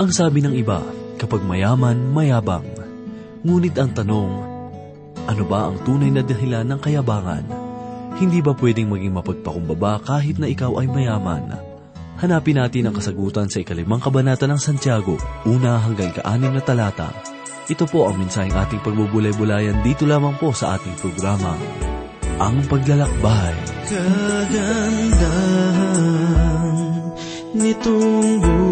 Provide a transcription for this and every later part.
Ang sabi ng iba, kapag mayaman, mayabang. Ngunit ang tanong, ano ba ang tunay na dahilan ng kayabangan? Hindi ba pwedeng maging mapagpakumbaba kahit na ikaw ay mayaman? Hanapin natin ang kasagutan sa ikalimang kabanata ng Santiago, una hanggang kaanim na talata. Ito po ang mensaheng ating pagbubulay-bulayan dito lamang po sa ating programa, Ang Paglalakbay. Kagandahan nitong buhay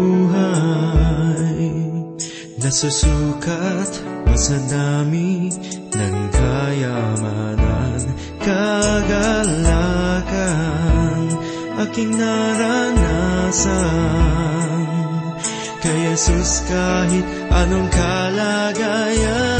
Nasusukat ba sa dami ng kayamanan Kagalakan aking naranasan. Kay Jesus kahit anong kalagayan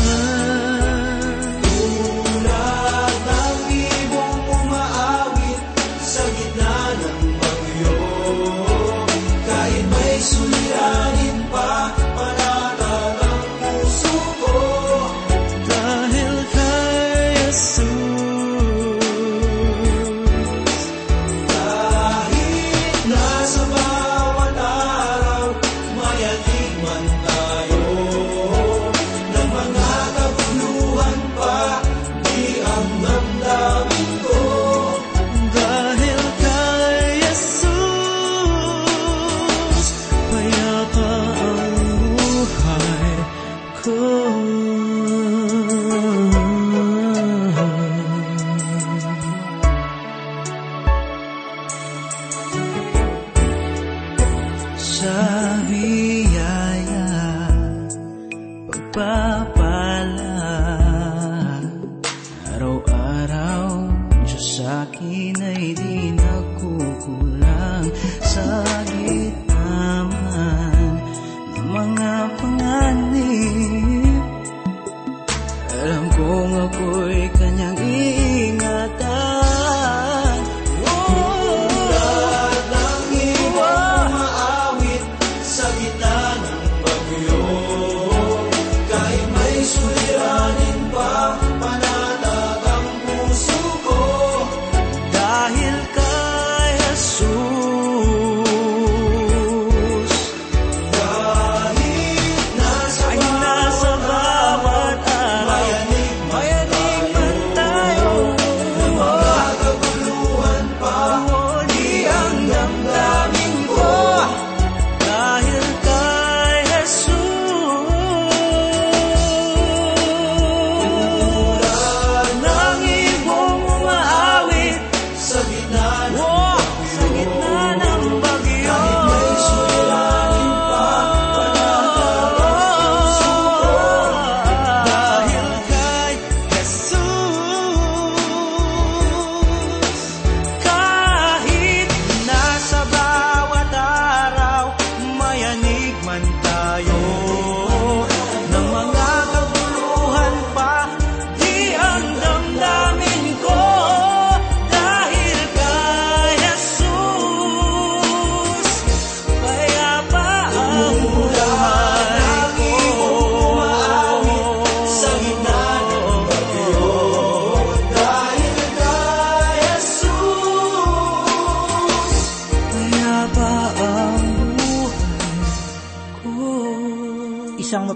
sa biyaya. Pagpapala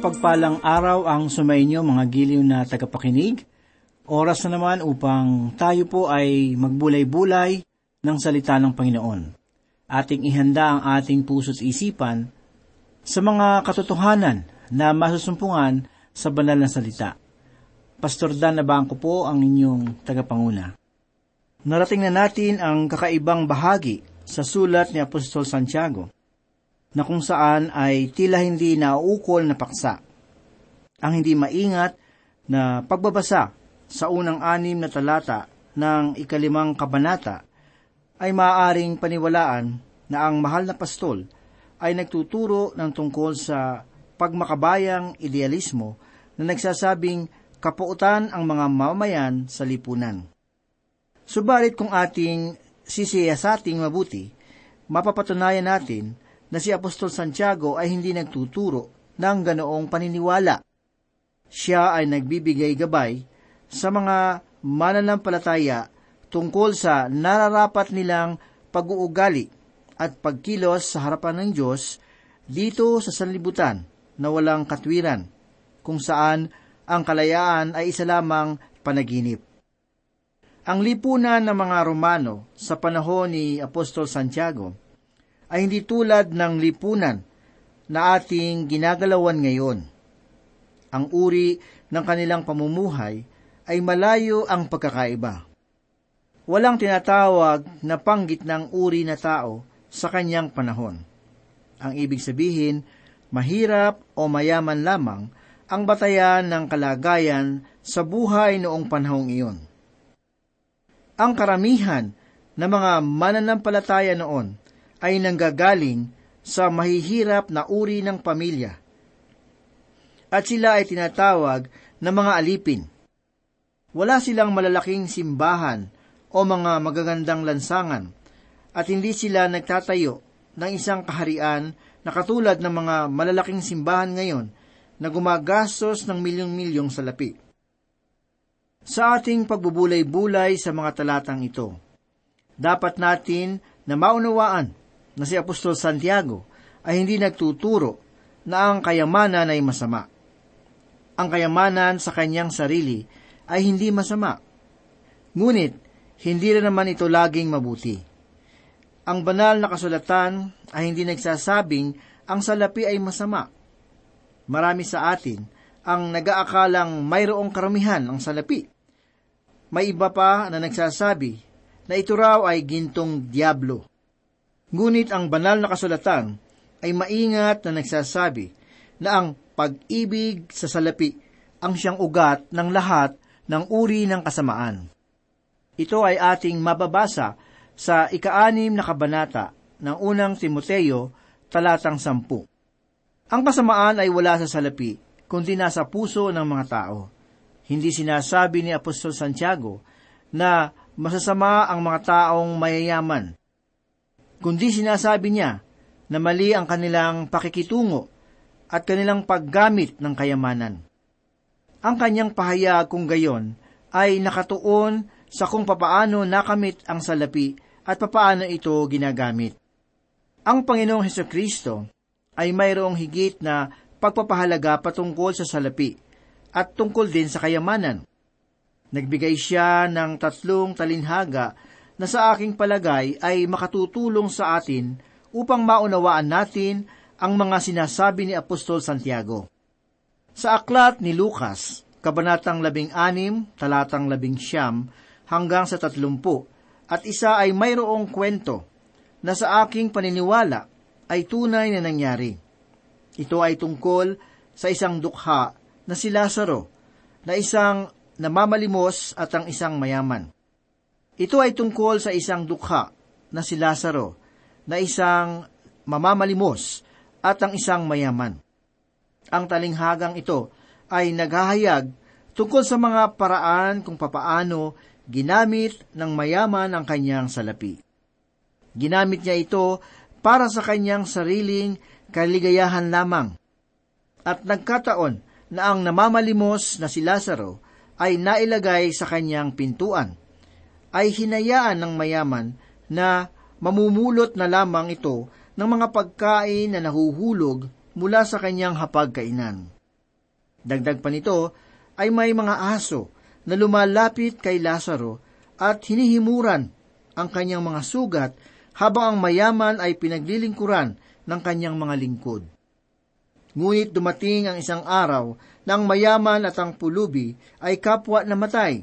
mapagpalang araw ang sumainyo mga giliw na tagapakinig. Oras na naman upang tayo po ay magbulay-bulay ng salita ng Panginoon. Ating ihanda ang ating puso't isipan sa mga katotohanan na masusumpungan sa banal na salita. Pastor Dan Nabangko po ang inyong tagapanguna. Narating na natin ang kakaibang bahagi sa sulat ni Apostol Santiago na kung saan ay tila hindi nauukol na paksa. Ang hindi maingat na pagbabasa sa unang anim na talata ng ikalimang kabanata ay maaaring paniwalaan na ang mahal na pastol ay nagtuturo ng tungkol sa pagmakabayang idealismo na nagsasabing kapuutan ang mga mamamayan sa lipunan. Subalit kung ating sisiyasating mabuti, mapapatunayan natin na si Apostol Santiago ay hindi nagtuturo ng ganoong paniniwala. Siya ay nagbibigay gabay sa mga mananampalataya tungkol sa nararapat nilang pag-uugali at pagkilos sa harapan ng Diyos dito sa sanlibutan na walang katwiran, kung saan ang kalayaan ay isa lamang panaginip. Ang lipunan ng mga Romano sa panahon ni Apostol Santiago ay hindi tulad ng lipunan na ating ginagalawan ngayon. Ang uri ng kanilang pamumuhay ay malayo ang pagkakaiba. Walang tinatawag na panggit ng uri na tao sa kanyang panahon. Ang ibig sabihin, mahirap o mayaman lamang ang batayan ng kalagayan sa buhay noong panahong iyon. Ang karamihan ng mga mananampalataya noon ay nanggagaling sa mahihirap na uri ng pamilya. At sila ay tinatawag na mga alipin. Wala silang malalaking simbahan o mga magagandang lansangan at hindi sila nagtatayo ng isang kaharian na katulad ng mga malalaking simbahan ngayon na gumagastos ng milyong-milyong salapi. Sa ating pagbubulay-bulay sa mga talatang ito, dapat natin na maunawaan na si Apostol Santiago ay hindi nagtuturo na ang kayamanan ay masama. Ang kayamanan sa kanyang sarili ay hindi masama. Ngunit, hindi rin naman ito laging mabuti. Ang banal na kasulatan ay hindi nagsasabing ang salapi ay masama. Marami sa atin ang nagaakalang mayroong karamihan ang salapi. May iba pa na nagsasabi na ito raw ay gintong diablo. Ngunit ang banal na kasulatan ay maingat na nagsasabi na ang pag-ibig sa salapi ang siyang ugat ng lahat ng uri ng kasamaan. Ito ay ating mababasa sa ikaanim na kabanata ng unang Timoteo, talatang sampu. Ang kasamaan ay wala sa salapi, kundi nasa puso ng mga tao. Hindi sinasabi ni Apostol Santiago na masasama ang mga taong mayayaman, kundi sinasabi niya na mali ang kanilang pakikitungo at kanilang paggamit ng kayamanan. Ang kanyang pahayag kung gayon ay nakatuon sa kung papaano nakamit ang salapi at papaano ito ginagamit. Ang Panginoong Heso Kristo ay mayroong higit na pagpapahalaga patungkol sa salapi at tungkol din sa kayamanan. Nagbigay siya ng tatlong talinhaga na sa aking palagay ay makatutulong sa atin upang maunawaan natin ang mga sinasabi ni Apostol Santiago. Sa aklat ni Lucas, Kabanatang 16, talatang 11, hanggang sa tatlumpu, at isa ay mayroong kwento na sa aking paniniwala ay tunay na nangyari. Ito ay tungkol sa isang dukha na si Lazaro, na isang namamalimos at ang isang mayaman. Ito ay tungkol sa isang dukha na si Lazaro, na isang mamamalimos at ang isang mayaman. Ang talinghagang ito ay naghahayag tungkol sa mga paraan kung papaano ginamit ng mayaman ang kanyang salapi. Ginamit niya ito para sa kanyang sariling kaligayahan lamang. At nagkataon na ang namamalimos na si Lazaro ay nailagay sa kanyang pintuan, ay hinayaan ng mayaman na mamumulot na lamang ito ng mga pagkain na nahuhulog mula sa kanyang hapagkainan. Dagdag pa nito ay may mga aso na lumalapit kay Lazaro at hinihimuran ang kanyang mga sugat habang ang mayaman ay pinaglilingkuran ng kanyang mga lingkod. Ngunit dumating ang isang araw na ang mayaman at ang pulubi ay kapwa na matay.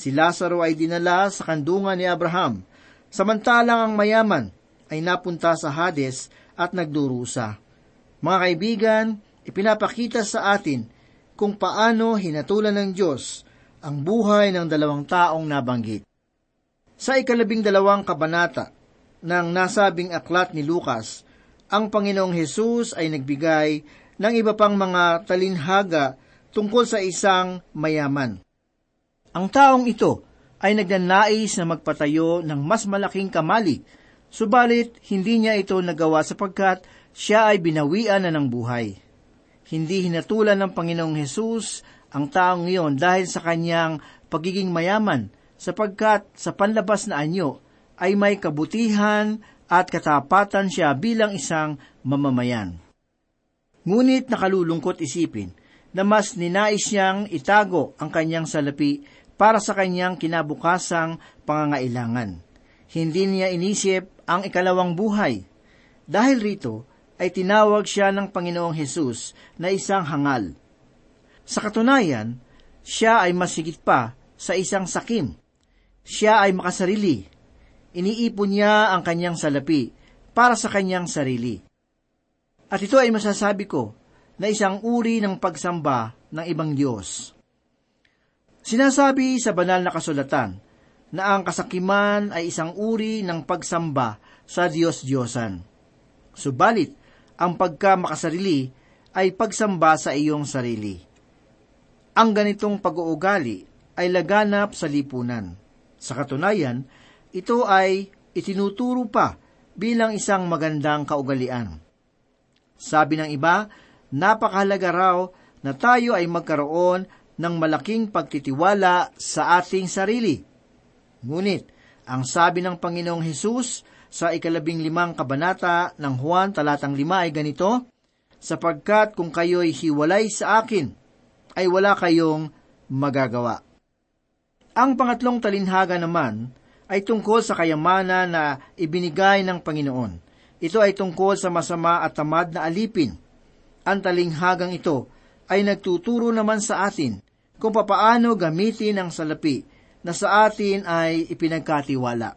Si Lazaro ay dinala sa kandungan ni Abraham, samantalang ang mayaman ay napunta sa Hades at nagdurusa. Mga kaibigan, ipinapakita sa atin kung paano hinatulan ng Diyos ang buhay ng dalawang taong nabanggit. Sa ikalabing dalawang kabanata ng nasabing aklat ni Lucas, ang Panginoong Hesus ay nagbigay ng iba pang mga talinhaga tungkol sa isang mayaman. Ang taong ito ay nagnanais na magpatayo ng mas malaking kamali, subalit hindi niya ito nagawa sapagkat siya ay binawian na ng buhay. Hindi hinatulan ng Panginoong Hesus ang taong iyon dahil sa kanyang pagiging mayaman, sapagkat sa panlabas na anyo ay may kabutihan at katapatan siya bilang isang mamamayan. Ngunit nakalulungkot isipin na mas ninais niyang itago ang kanyang salapi para sa kanyang kinabukasang pangangailangan. Hindi niya inisip ang ikalawang buhay. Dahil rito, ay tinawag siya ng Panginoong Hesus na isang hangal. Sa katunayan, siya ay masigit pa sa isang sakim. Siya ay makasarili. Iniipon niya ang kanyang salapi para sa kanyang sarili. At ito ay masasabi ko na isang uri ng pagsamba ng ibang Diyos. Sinasabi sa banal na kasulatan na ang kasakiman ay isang uri ng pagsamba sa Diyos-Diyosan. Subalit, ang pagka makasarili ay pagsamba sa iyong sarili. Ang ganitong pag-uugali ay laganap sa lipunan. Sa katunayan, ito ay itinuturo pa bilang isang magandang kaugalian. Sabi ng iba, napakahalaga raw na tayo ay magkaroon ng malaking pagtitiwala sa ating sarili. Ngunit, ang sabi ng Panginoong Hesus sa ikalabing limang kabanata ng Juan talatang lima ay ganito, sapagkat kung kayo'y hiwalay sa akin, ay wala kayong magagawa. Ang pangatlong talinhaga naman ay tungkol sa kayamanan na ibinigay ng Panginoon. Ito ay tungkol sa masama at tamad na alipin. Ang talinghagang ito ay nagtuturo naman sa atin kung papaano gamitin ang salapi na sa atin ay ipinagkatiwala.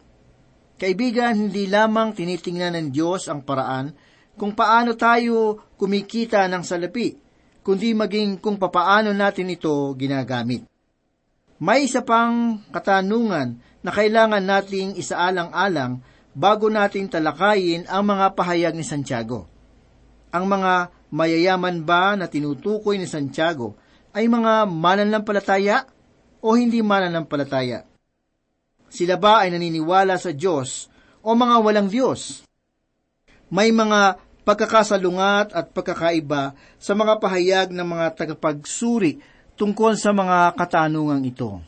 Kaibigan, hindi lamang tinitingnan ng Diyos ang paraan kung paano tayo kumikita ng salapi, kundi maging kung papaano natin ito ginagamit. May isa pang katanungan na kailangan nating isaalang-alang bago nating talakayin ang mga pahayag ni Santiago. Ang mga mayayaman ba na tinutukoy ni Santiago ay mga mananampalataya o hindi mananampalataya? Sila ba ay naniniwala sa Diyos o mga walang Diyos? May mga pagkakasalungat at pagkakaiba sa mga pahayag ng mga tagapagsuri tungkol sa mga katanungang ito.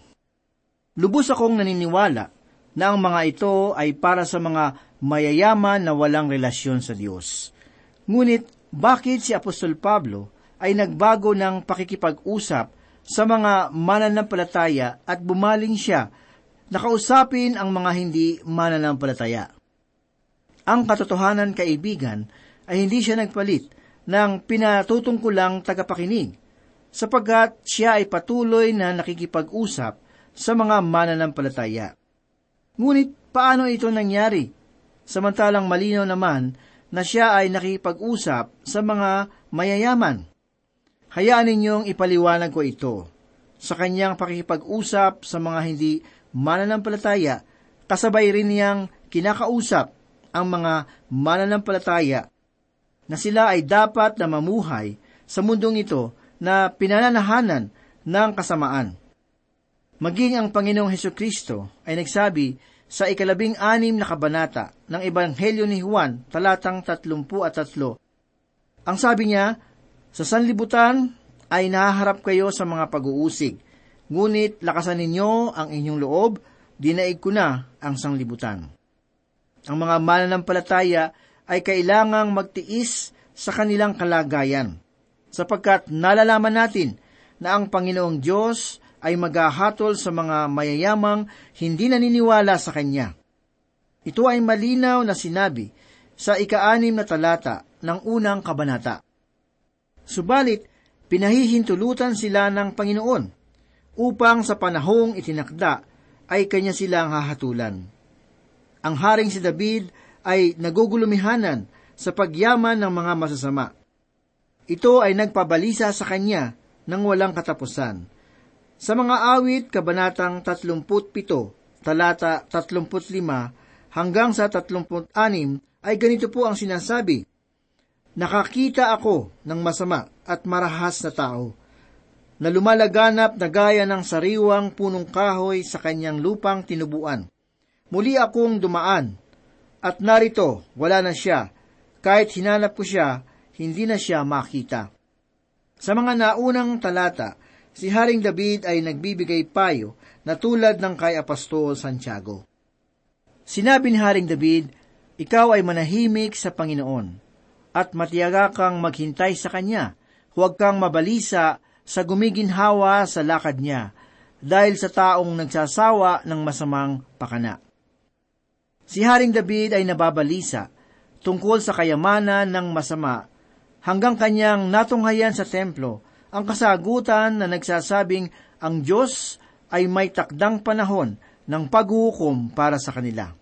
Lubos akong naniniwala na ang mga ito ay para sa mga mayayaman na walang relasyon sa Diyos. Ngunit bakit si Apostol Pablo ay nagbago ng pakikipag-usap sa mga mananampalataya at bumaling siya na kausapin ang mga hindi mananampalataya? Ang katotohanan, kaibigan, ay hindi siya nagpalit ng pinatutungkulang tagapakinig sapagkat siya ay patuloy na nakikipag-usap sa mga mananampalataya. Ngunit paano ito nangyari? Samantalang malinaw naman na siya ay nakikipag-usap sa mga mayayaman. Hayaan ninyong ipaliwanag ko ito. Sa kanyang pakikipag-usap sa mga hindi mananampalataya, kasabay rin niyang kinakausap ang mga mananampalataya na sila ay dapat na mamuhay sa mundong ito na pinananahanan ng kasamaan. Maging ang Panginoong Heso Kristo ay nagsabi sa ikalabing anim na kabanata ng Ebanghelyo ni Juan, talatang tatlumpu at tatlo. Ang sabi niya, sa sanlibutan ay nahaharap kayo sa mga pag-uusig, ngunit lakasan ninyo ang inyong loob, dinaig ko na ang sanglibutan. Ang mga mananampalataya ay kailangang magtiis sa kanilang kalagayan sapagkat nalalaman natin na ang Panginoong Diyos ay maghahatol sa mga mayayamang hindi naniniwala sa Kanya. Ito ay malinaw na sinabi sa ikaanim na talata ng unang kabanata. Subalit, pinahihintulutan sila ng Panginoon upang sa panahong itinakda ay kanya silang hahatulan. Ang haring si David ay nagugulumihanan sa pagyaman ng mga masasama. Ito ay nagpabalisa sa kanya ng walang katapusan. Sa mga awit, kabanatang 37, talata 35 hanggang sa 36 ay ganito po ang sinasabi, Nakakita ako ng masama at marahas na tao, na lumalaganap na gaya ng sariwang punong kahoy sa kanyang lupang tinubuan. Muli akong dumaan, at narito, wala na siya. Kahit hinanap ko siya, hindi na siya makita. Sa mga naunang talata, si Haring David ay nagbibigay payo na tulad ng kay Apostol Santiago. Sinabi ni Haring David, ikaw ay manahimik sa Panginoon at matiyaga kang maghintay sa Kanya. Huwag kang mabalisa sa gumiginhawa sa lakad niya dahil sa taong nagsasawa ng masamang pakana. Si Haring David ay nababalisa tungkol sa kayamanan ng masama hanggang kanyang natunghayan sa templo ang kasagutan na nagsasabing ang Diyos ay may takdang panahon ng paghuhukom para sa kanila.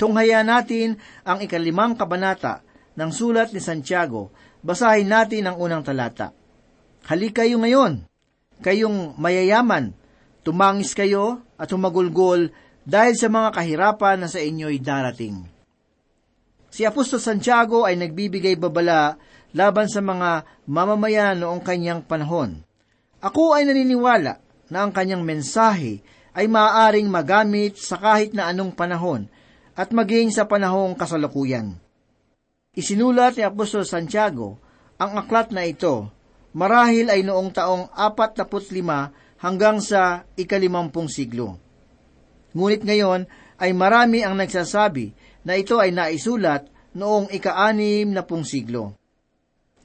Tunghaya natin ang ikalimang kabanata ng sulat ni Santiago. Basahin natin ang unang talata. Halik kayo ngayon, kayong mayayaman, tumangis kayo at humagulgol dahil sa mga kahirapan na sa inyo'y darating. Si Apostol Santiago ay nagbibigay babala laban sa mga mamamayan noong kanyang panahon. Ako ay naniniwala na ang kanyang mensahe ay maaaring magamit sa kahit na anong panahon at maging sa panahong kasalukuyan. Isinulat ni Apostol Santiago ang aklat na ito marahil ay noong taong 45 hanggang sa ikalimampung siglo. Ngunit ngayon ay marami ang nagsasabi na ito ay naisulat noong ika-anim na pung siglo.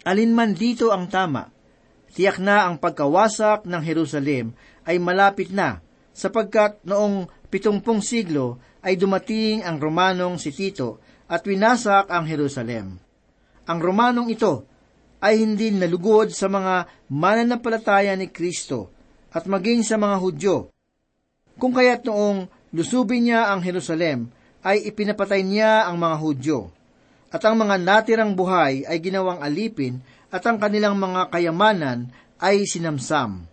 Alinman dito ang tama, tiyak na ang pagkawasak ng Jerusalem ay malapit na sapagkat noong pitumpung siglo ay dumating ang Romanong si Tito at winasak ang Jerusalem. Ang Romanong ito ay hindi nalugod sa mga mananampalataya ni Kristo at maging sa mga Hudyo. Kung kaya't noong lusubin niya ang Jerusalem, ay ipinapatay niya ang mga Hudyo. At ang mga natirang buhay ay ginawang alipin at ang kanilang mga kayamanan ay sinamsam.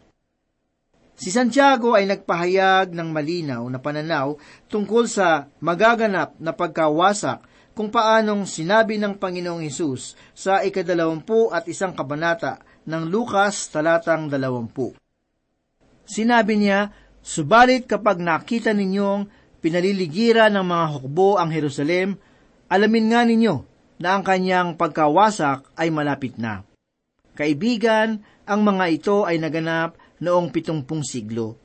Si Santiago ay nagpahayag ng malinaw na pananaw tungkol sa magaganap na pagkawasak kung paanong sinabi ng Panginoong Hesus sa ikadalawampu at isang kabanata ng Lukas talatang dalawampu. Sinabi niya, Subalit kapag nakita ninyong pinaliligira ng mga hukbo ang Jerusalem, alamin nga ninyo na ang kanyang pagkawasak ay malapit na. Kaibigan, ang mga ito ay naganap noong pitungpung siglo.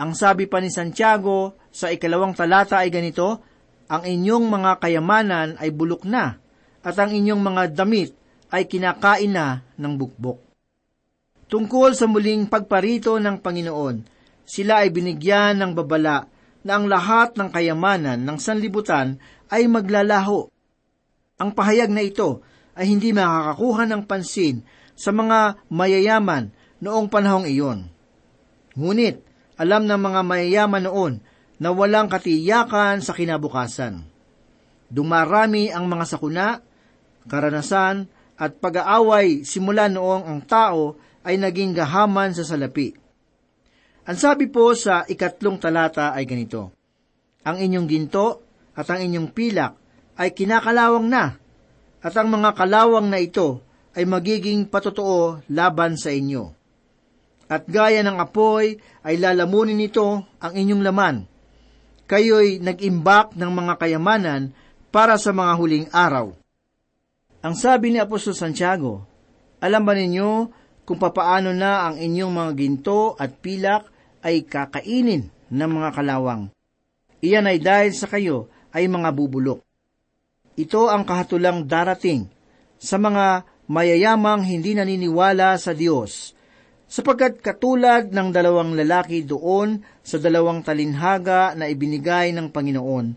Ang sabi pa ni Santiago sa ikalawang talata ay ganito, ang inyong mga kayamanan ay bulok na, at ang inyong mga damit ay kinakain na ng bukbok. Tungkol sa muling pagparito ng Panginoon, sila ay binigyan ng babala na ang lahat ng kayamanan ng sanlibutan ay maglalaho. Ang pahayag na ito ay hindi makakakuha ng pansin sa mga mayayaman noong panahong iyon. Ngunit, alam ng mga mayayaman noon na walang katiyakan sa kinabukasan. Dumarami ang mga sakuna, karanasan, at pag-aaway simula noong ang tao ay naging gahaman sa salapi. Ang sabi po sa ikatlong talata ay ganito, Ang inyong ginto at ang inyong pilak ay kinakalawang na, at ang mga kalawang na ito ay magiging patotoo laban sa inyo. At gaya ng apoy ay lalamunin nito ang inyong laman. Kayo'y nag-imbak ng mga kayamanan para sa mga huling araw. Ang sabi ni Apostol Santiago, alam ba ninyo kung papaano na ang inyong mga ginto at pilak ay kakainin ng mga kalawang? Iyan ay dahil sa kayo ay mga bubulok. Ito ang kahatulang darating sa mga mayayamang hindi naniniwala sa Diyos, sapagkat katulad ng dalawang lalaki doon sa dalawang talinhaga na ibinigay ng Panginoon,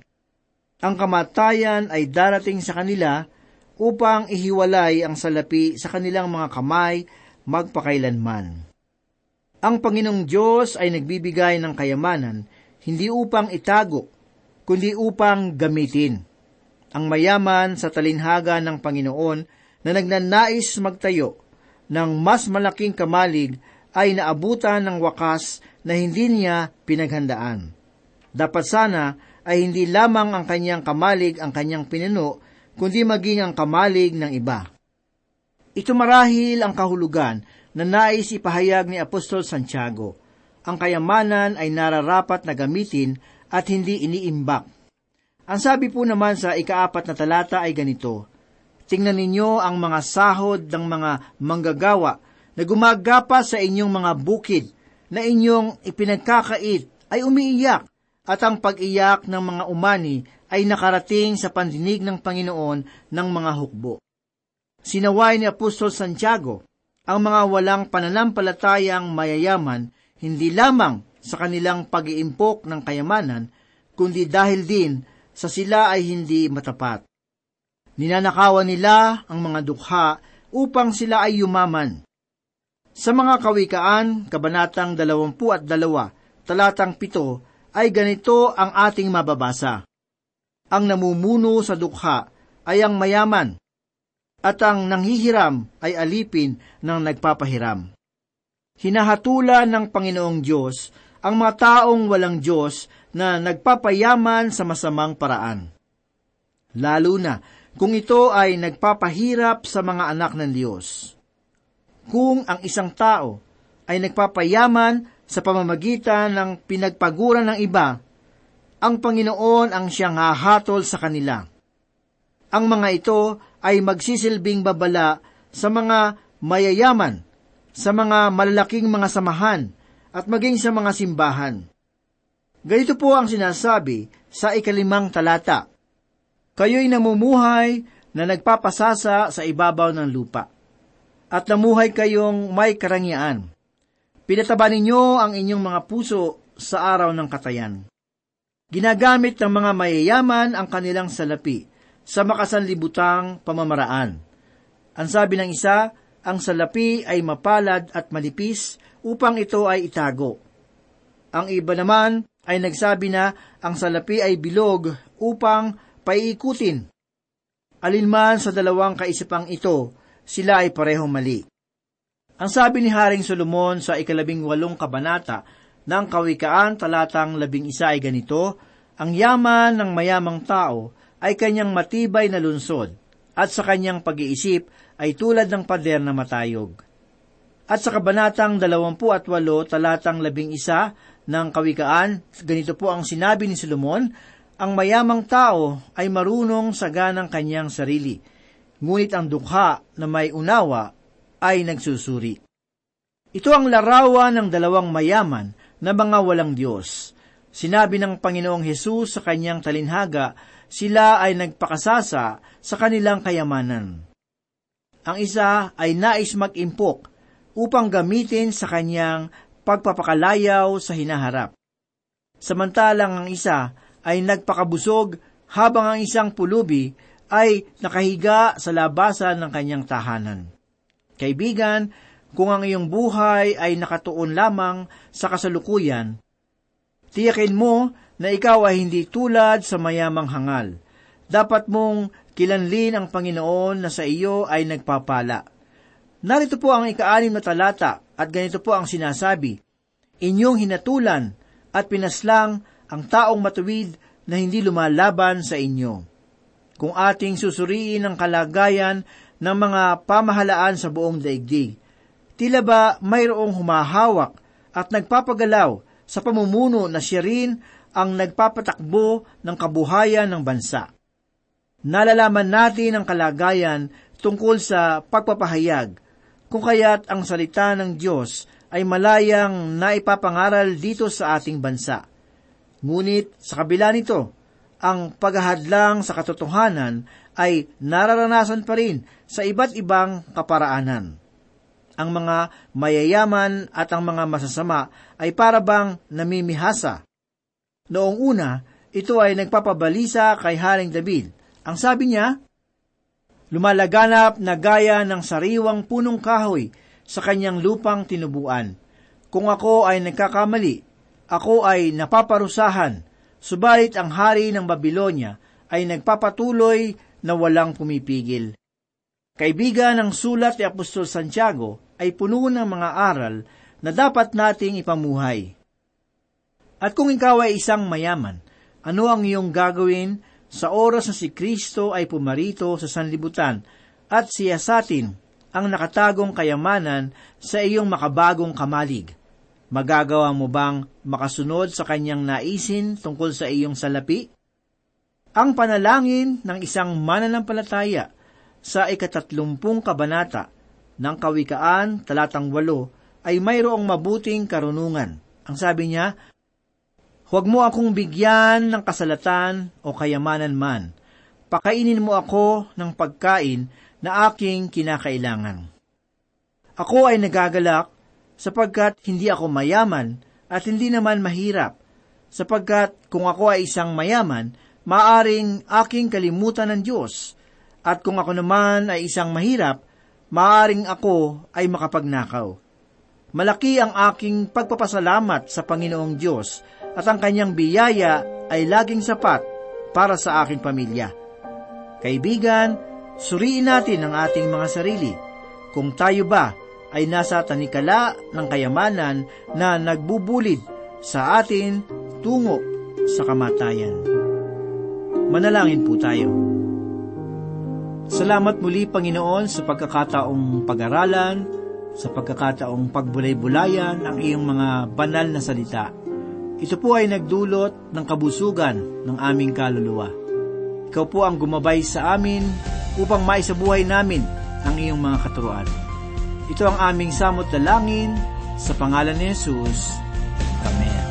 ang kamatayan ay darating sa kanila upang ihiwalay ang salapi sa kanilang mga kamay magpakailanman. Ang Panginoong Diyos ay nagbibigay ng kayamanan hindi upang itago, kundi upang gamitin. Ang mayaman sa talinhaga ng Panginoon na nagnanais magtayo ng mas malaking kamalig ay naabutan ng wakas na hindi niya pinaghandaan. Dapat sana ay hindi lamang ang kanyang kamalig ang kanyang pinuno, kundi maging ang kamalig ng iba. Ito marahil ang kahulugan na nais ipahayag ni Apostol Santiago. Ang kayamanan ay nararapat na gamitin at hindi iniimbak. Ang sabi po naman sa ikaapat na talata ay ganito, Tingnan ninyo ang mga sahod ng mga manggagawa na gumagapa sa inyong mga bukid na inyong ipinagkakait ay umiiyak at ang pag-iyak ng mga umani ay nakarating sa pandinig ng Panginoon ng mga hukbo. Sinaway ni Apostol Santiago ang mga walang pananampalatayang mayayaman hindi lamang sa kanilang pag-iimpok ng kayamanan, kundi dahil din sa sila ay hindi matapat. Ninanakawan nila ang mga dukha upang sila ay yumaman. Sa mga kawikaan, kabanatang 22, talatang 7, ay ganito ang ating mababasa. Ang namumuno sa dukha ay ang mayaman, at ang nanghihiram ay alipin ng nagpapahiram. Hinahatulan ng Panginoong Diyos ang mga taong walang Diyos na nagpapayaman sa masamang paraan. Lalo na kung ito ay nagpapahirap sa mga anak ng Diyos. Kung ang isang tao ay nagpapayaman sa pamamagitan ng pinagpaguran ng iba, ang Panginoon ang siyang hahatol sa kanila. Ang mga ito ay magsisilbing babala sa mga mayayaman, sa mga malalaking mga samahan, at maging sa mga simbahan. Ganito po ang sinasabi sa ikalimang talata. Kayo'y namumuhay na nagpapasasa sa ibabaw ng lupa. At namuhay kayong may karangyaan. Pinataba ninyo ang inyong mga puso sa araw ng katayan. Ginagamit ng mga mayayaman ang kanilang salapi sa makasanlibutang pamamaraan. Ang sabi ng isa, ang salapi ay mapalad at malipis upang ito ay itago. Ang iba naman ay nagsabi na ang salapi ay bilog upang paiikutin. Alinman sa dalawang kaisipang ito, sila ay parehong mali. Ang sabi ni Haring Solomon sa ikalabing walong kabanata ng Kawikaan talatang labing isa ay ganito, Ang yaman ng mayamang tao ay kanyang matibay na lunsod, at sa kanyang pag-iisip ay tulad ng pader na matayog. At sa kabanatang 28 talatang 11 ng Kawikaan, ganito po ang sinabi ni Solomon, ang mayamang tao ay marunong sa ganang kanyang sarili, ngunit ang dukha na may unawa ay nagsusuri. Ito ang larawan ng dalawang mayaman na mga walang Diyos. Sinabi ng Panginoong Hesus sa kanyang talinhaga, sila ay nagpakasasa sa kanilang kayamanan. Ang isa ay nais mag-impok upang gamitin sa kanyang pagpapakalayaw sa hinaharap. Samantalang ang isa ay nagpakabusog habang ang isang pulubi ay nakahiga sa labasan ng kanyang tahanan. Kaibigan, kung ang iyong buhay ay nakatuon lamang sa kasalukuyan, tiyakin mo na ikaw ay hindi tulad sa mayamang hangal. Dapat mong kilanlin ang Panginoon na sa iyo ay nagpapala. Narito po ang ikaanim na talata at ganito po ang sinasabi, Inyong hinatulan at pinaslang ang taong matuwid na hindi lumalaban sa inyo. Kung ating susuriin ang kalagayan ng mga pamahalaan sa buong daigdig, tila ba mayroong humahawak at nagpapagalaw sa pamumuno na siya rin ang nagpapatakbo ng kabuhayan ng bansa. Nalalaman natin ang kalagayan tungkol sa pagpapahayag kung kaya't ang salita ng Diyos ay malayang naipapangaral dito sa ating bansa. Ngunit sa kabila nito, ang paghahadlang sa katotohanan ay nararanasan pa rin sa iba't ibang kaparaanan. Ang mga mayayaman at ang mga masasama ay parabang namimihasa. Noong una, ito ay nagpapabalisa kay Haring David. Ang sabi niya, Lumalaganap na gaya ng sariwang punong kahoy sa kanyang lupang tinubuan. Kung ako ay nagkakamali, ako ay napaparusahan, subalit ang hari ng Babylonia ay nagpapatuloy na walang pumipigil. Kaibigan ng sulat ni Apostol Santiago ay puno ng mga aral na dapat nating ipamuhay. At kung ikaw ay isang mayaman, ano ang iyong gagawin sa oras na si Kristo ay pumarito sa sanlibutan at siya sa atin ang nakatagong kayamanan sa iyong makabagong kamalig. Magagawa mo bang makasunod sa kanyang naisin tungkol sa iyong salapi? Ang panalangin ng isang mananampalataya sa ikatatlumpung kabanata ng Kawikaan, talatang walo, ay mayroong mabuting karunungan. Ang sabi niya, Huwag mo akong bigyan ng kasalatan o kayamanan man. Pakainin mo ako ng pagkain na aking kinakailangan. Ako ay nagagalak sapagkat hindi ako mayaman at hindi naman mahirap, sapagkat kung ako ay isang mayaman, maaring aking kalimutan ng Diyos, at kung ako naman ay isang mahirap, maaring ako ay makapagnakaw. Malaki ang aking pagpapasalamat sa Panginoong Diyos at ang kanyang biyaya ay laging sapat para sa aking pamilya. Kaibigan, suriin natin ang ating mga sarili. Kung tayo ba ay nasa tanikala ng kayamanan na nagbubulid sa atin tungo sa kamatayan. Manalangin po tayo. Salamat muli, Panginoon, sa pagkakataong pag-aralan, sa pagkakataong pagbulay-bulayan ang iyong mga banal na salita. Ito po ay nagdulot ng kabusugan ng aming kaluluwa. Ikaw po ang gumabay sa amin upang maisabuhay namin ang iyong mga katuruan. Ito ang aming samot dalangin sa pangalan ni Jesus. Amen.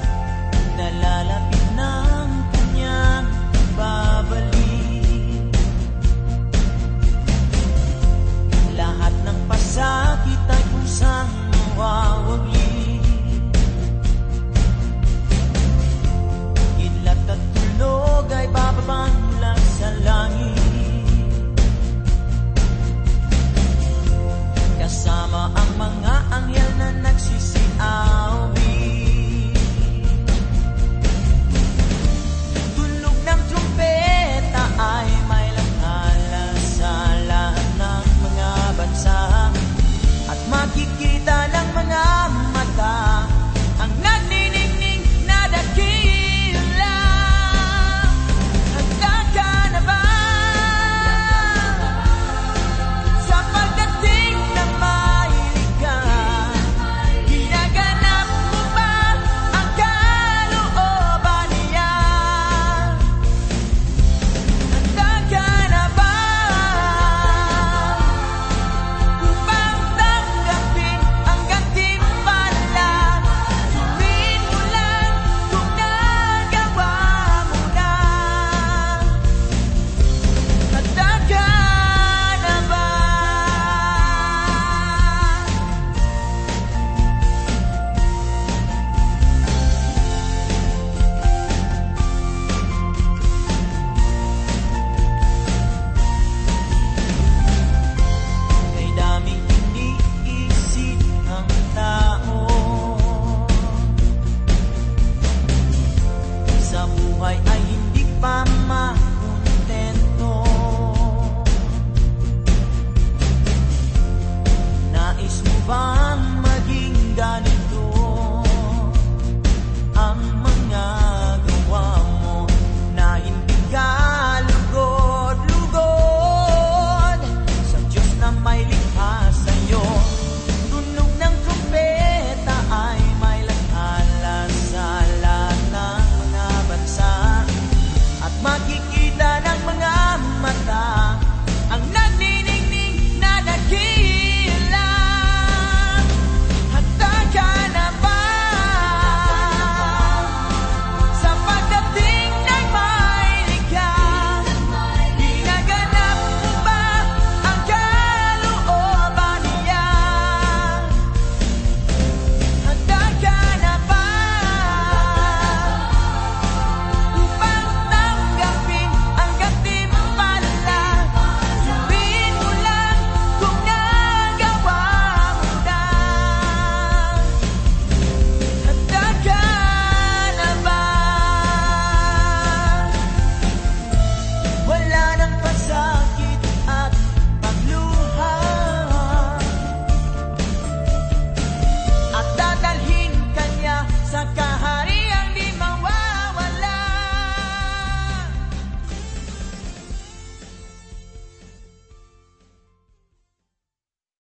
Nalalapit ng kanyang babalik Lahat ng pasakit ay kusang mawawag